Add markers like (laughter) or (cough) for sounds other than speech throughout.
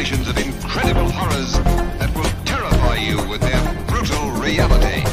revelations of incredible horrors that will terrify you with their brutal reality.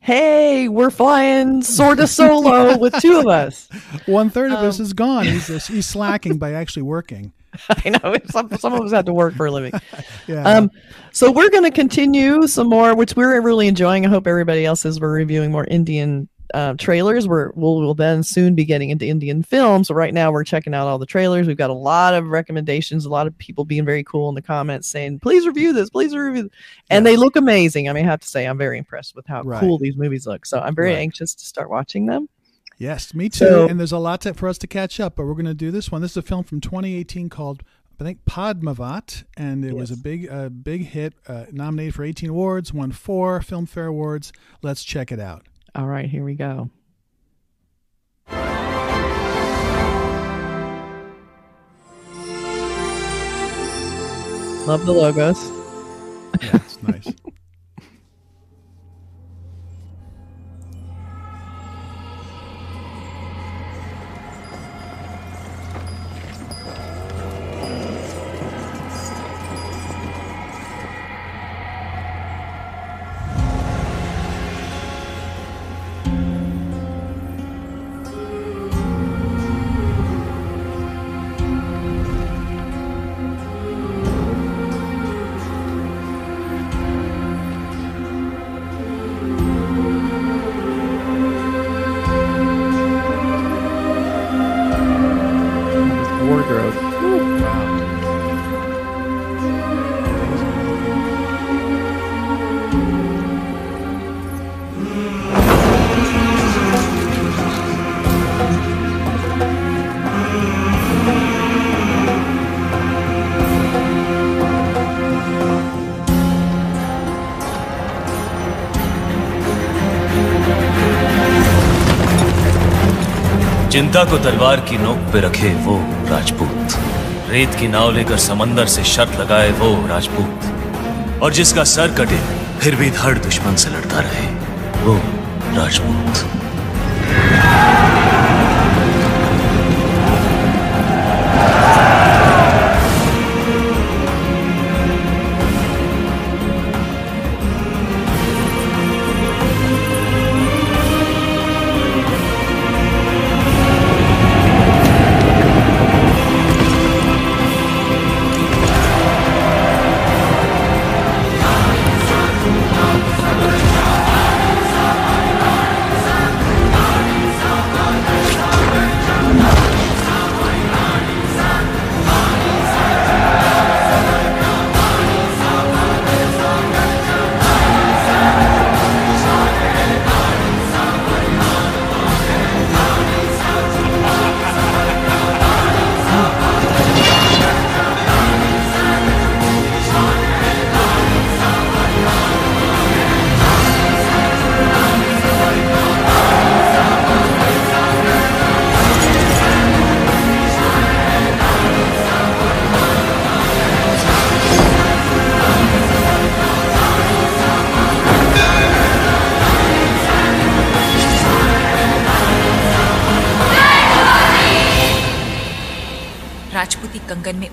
Hey, we're flying sort of solo with two of us. (laughs) One third of us Um, is gone. He's he's slacking by actually working. (laughs) I know some, some of us have to work for a living. (laughs) Yeah. Um, so we're going to continue some more, which we're really enjoying. I hope everybody else is. We're reviewing more Indian uh, trailers. We're we'll, we'll then soon be getting into Indian films. So right now we're checking out all the trailers. We've got a lot of recommendations. A lot of people being very cool in the comments saying, "Please review this. Please review." This. And they look amazing. I mean, I have to say, I'm very impressed with how Right. cool these movies look. So I'm very Right. anxious to start watching them. Yes, me too. So- and there's a lot to, for us to catch up, but we're going to do this one. This is a film from 2018 called, I think, Padmaavat, and it was a big, uh, big hit. Uh, nominated for 18 awards, won four Filmfare awards. Let's check it out. All right, here we go. Love the logos. Yeah, it's nice. (laughs) चिंता को तलवार की नोक पे रखे वो राजपूत। रेत की नाव लेकर समंदर से शर्त लगाए वो राजपूत। और जिसका सर कटे, फिर भी धड़ दुश्मन से लड़ता रहे वो राजपूत।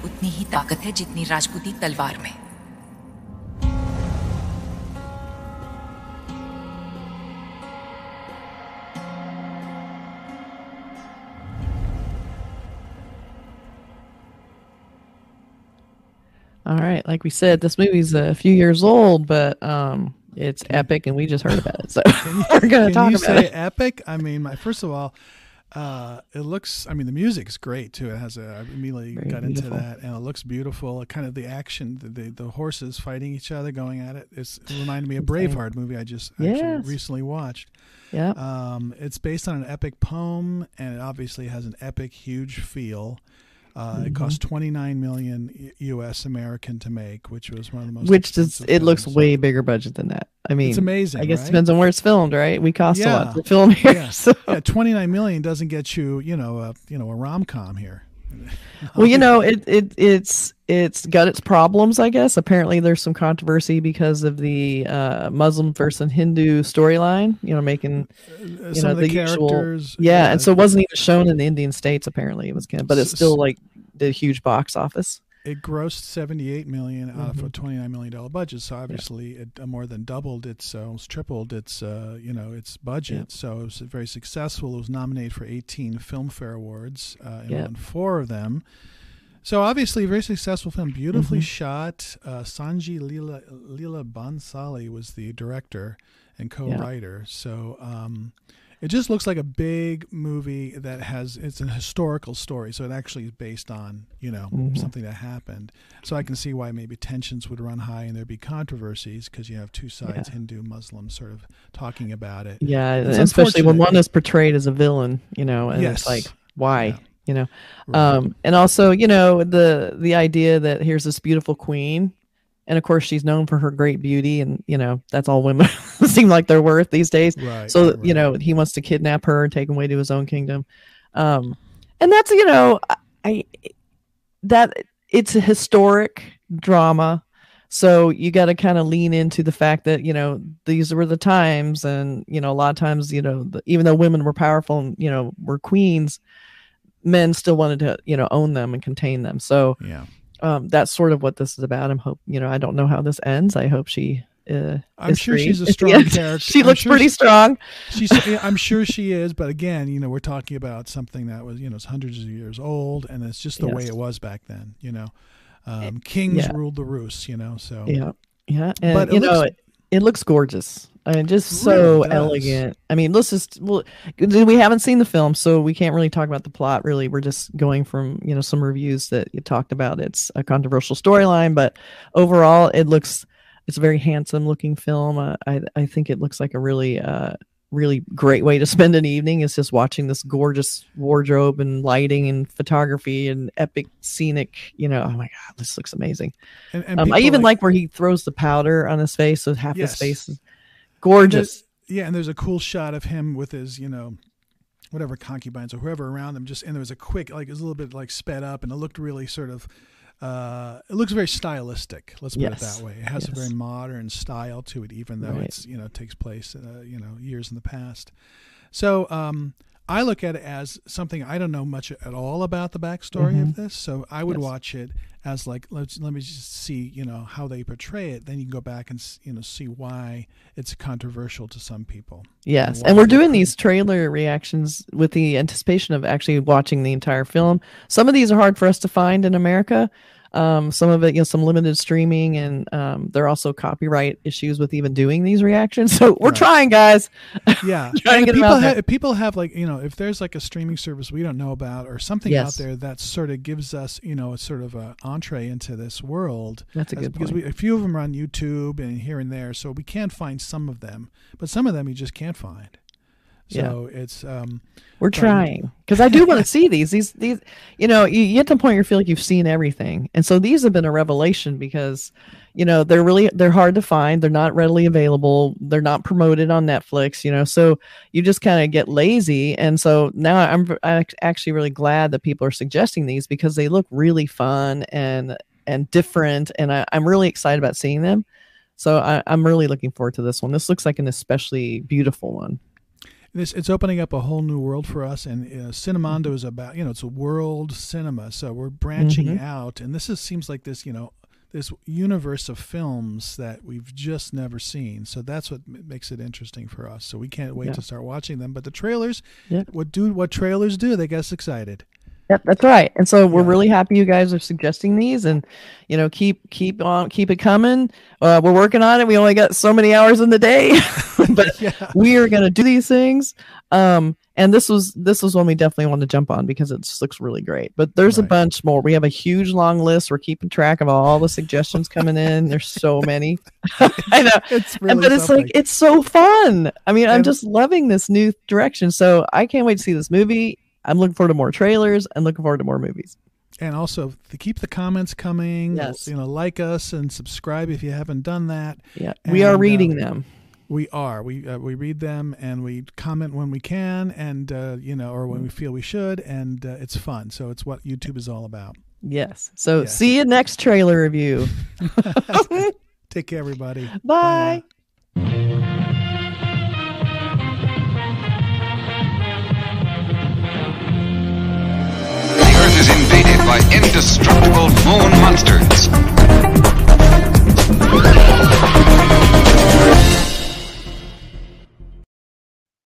उतनी ही ताकत है जितनी राजपूती तलवार में All right, like we said, this movie's a few years old, but um, it's epic, and we just heard about it, so (laughs) (laughs) we're gonna Can talk you about say it. epic? I mean, my first of all, uh, it looks. I mean, the music's great too. It has a. I immediately Very got beautiful. into that, and it looks beautiful. It kind of the action, the, the the horses fighting each other, going at it. It's, it reminded me of Braveheart movie I just Yes. actually recently watched. Yeah, Um, it's based on an epic poem, and it obviously has an epic, huge feel. Uh, Mm-hmm. It cost twenty nine million U.S. American to make, which was one of the most. which does it looks way bigger budget than that. I mean, It's amazing. I guess right? it depends on where it's filmed, right? We cost a lot to film here, Yeah. (laughs) so yeah, 29 million doesn't get you, you know, a you know a rom com here. Well, you know, it, it it's it's got its problems, I guess. Apparently, there's some controversy because of the uh, Muslim versus Hindu storyline. You know, making Uh, you some know of the, usual- characters. yeah, and so it wasn't even shown in the Indian states. Apparently, it was, kind of, but it S- still like did a huge box office. It grossed 78 million out Mm-hmm. of a 29 million dollar budget. So obviously it uh, more than doubled its uh, almost tripled its uh, you know its budget. So it was very successful. It was nominated for 18 filmfare awards uh, and Yeah. won four of them. So obviously a very successful film beautifully Mm-hmm. shot. Uh, Sanjay Leela Leela Bhansali was the director and co-writer. So um, it just looks like a big movie that has it's an historical story so it actually is based on you know Mm-hmm. something that happened so i can see why maybe tensions would run high and there'd be controversies because you have two sides Yeah. hindu muslim sort of talking about it Yeah, It's especially when one is portrayed as a villain, you know, and Yes. it's like why, Yeah. you know. Right. Um, and also, you know, the the idea that here's this beautiful queen, and of course she's known for her great beauty, and you know that's all women (laughs) seem like they're worth these days. right so right, you know he wants to kidnap her and take away to his own kingdom, um, and that's you know I, I that it's a historic drama. So you got to kind of lean into the fact that you know these were the times, and you know a lot of times you know the, even though women were powerful and you know were queens, men still wanted to you know own them and contain them. So yeah um, that's sort of what this is about. I'm hope you know I don't know how this ends. I hope she. Uh, I'm sure free she's a strong character. she I'm looks sure pretty she- strong. She's, (laughs) I'm sure she is, but again, you know, we're talking about something that was, you know, it's hundreds of years old, and it's just the way it was back then. You know, um, kings yeah. ruled the roost. You know, so Yeah, yeah, and But it you know it, it looks gorgeous. I mean, just so really elegant. I mean, let's just well, we haven't seen the film, so we can't really talk about the plot. Really, we're just going from you know some reviews that you talked about. It's a controversial storyline, but overall, it looks it's a very handsome looking film. Uh, I I think it looks like a really uh really great way to spend an evening is just watching this gorgeous wardrobe and lighting and photography and epic scenic you know oh my god this looks amazing and, and um, I even like, where he throws the powder on his face, so half Yes. his face is gorgeous. yeah, and there's a cool shot of him with his, you know, whatever concubines or whoever around him. Just and there was a quick, like, it was a little bit like sped up, and it looked really sort of. Uh, it looks very stylistic. Let's put Yes. it that way. It has a very modern style to it, even though Right. it's you know takes place uh, you know years in the past. So um, I look at it as something I don't know much at all about the backstory of this. So I would Mm-hmm. Yes. watch it as like let's let me just see you know how they portray it. Then you can go back and you know see why it's controversial to some people. yes, why and we're doing these trailer reactions with the anticipation of actually watching the entire film. Some of these are hard for us to find in America. Um, some of it, you know, some limited streaming, and um, there are also copyright issues with even doing these reactions. (laughs) So we're Right. trying, guys. Yeah, (laughs) Trying to get 'em people out there. have, if people have like you know if there's like a streaming service we don't know about or something out there that sort of gives us you know a sort of a entree into this world. That's a good because point. we, a few of them are on YouTube and here and there, so we can find some of them, but some of them you just can't find. So it's um, We're trying because I do want to see these. These, these, you know, you, you get to the point where you feel like you've seen everything, and so these have been a revelation because, you know, they're really they're hard to find. They're not readily available. They're not promoted on Netflix. You know, so you just kind of get lazy, and so now I'm I'm actually really glad that people are suggesting these because they look really fun and and different, and I, I'm really excited about seeing them. So I, I'm really looking forward to this one. This looks like an especially beautiful one. This it's opening up a whole new world for us and uh, cinemondo is about you know it's a world cinema so we're branching Mhm. out and this is seems like this you know this universe of films that we've just never seen so that's what makes it interesting for us so we can't wait Yeah. to start watching them but the trailers Yeah. what do what trailers do they get us excited Yep, that's right. And so we're Yeah. really happy you guys are suggesting these, and you know, keep keep on keep it coming. Uh, we're working on it. We only got so many hours in the day, (laughs) but (laughs) yeah we are going to do these things. Um, and this was this was one we definitely want to jump on because it just looks really great. But there's a bunch more. We have a huge long list. We're keeping track of all the suggestions coming in. There's so many. (laughs) I know. it's And- really but it's something. like it's so fun. I mean, I'm just loving this new direction. So I can't wait to see this movie. I'm looking forward to more trailers and looking forward to more movies. and also to keep the comments coming Yes. you know like us and subscribe if you haven't done that Yeah, we are And, uh, reading them. We are. We uh, we read them and we comment when we can, and uh, you know, or when we feel we should, and uh, it's fun. So it's what YouTube is all about. Yes. So Yes. see you next trailer review. (laughs) (laughs) Take care, everybody. Bye. now. indestructible moon monsters.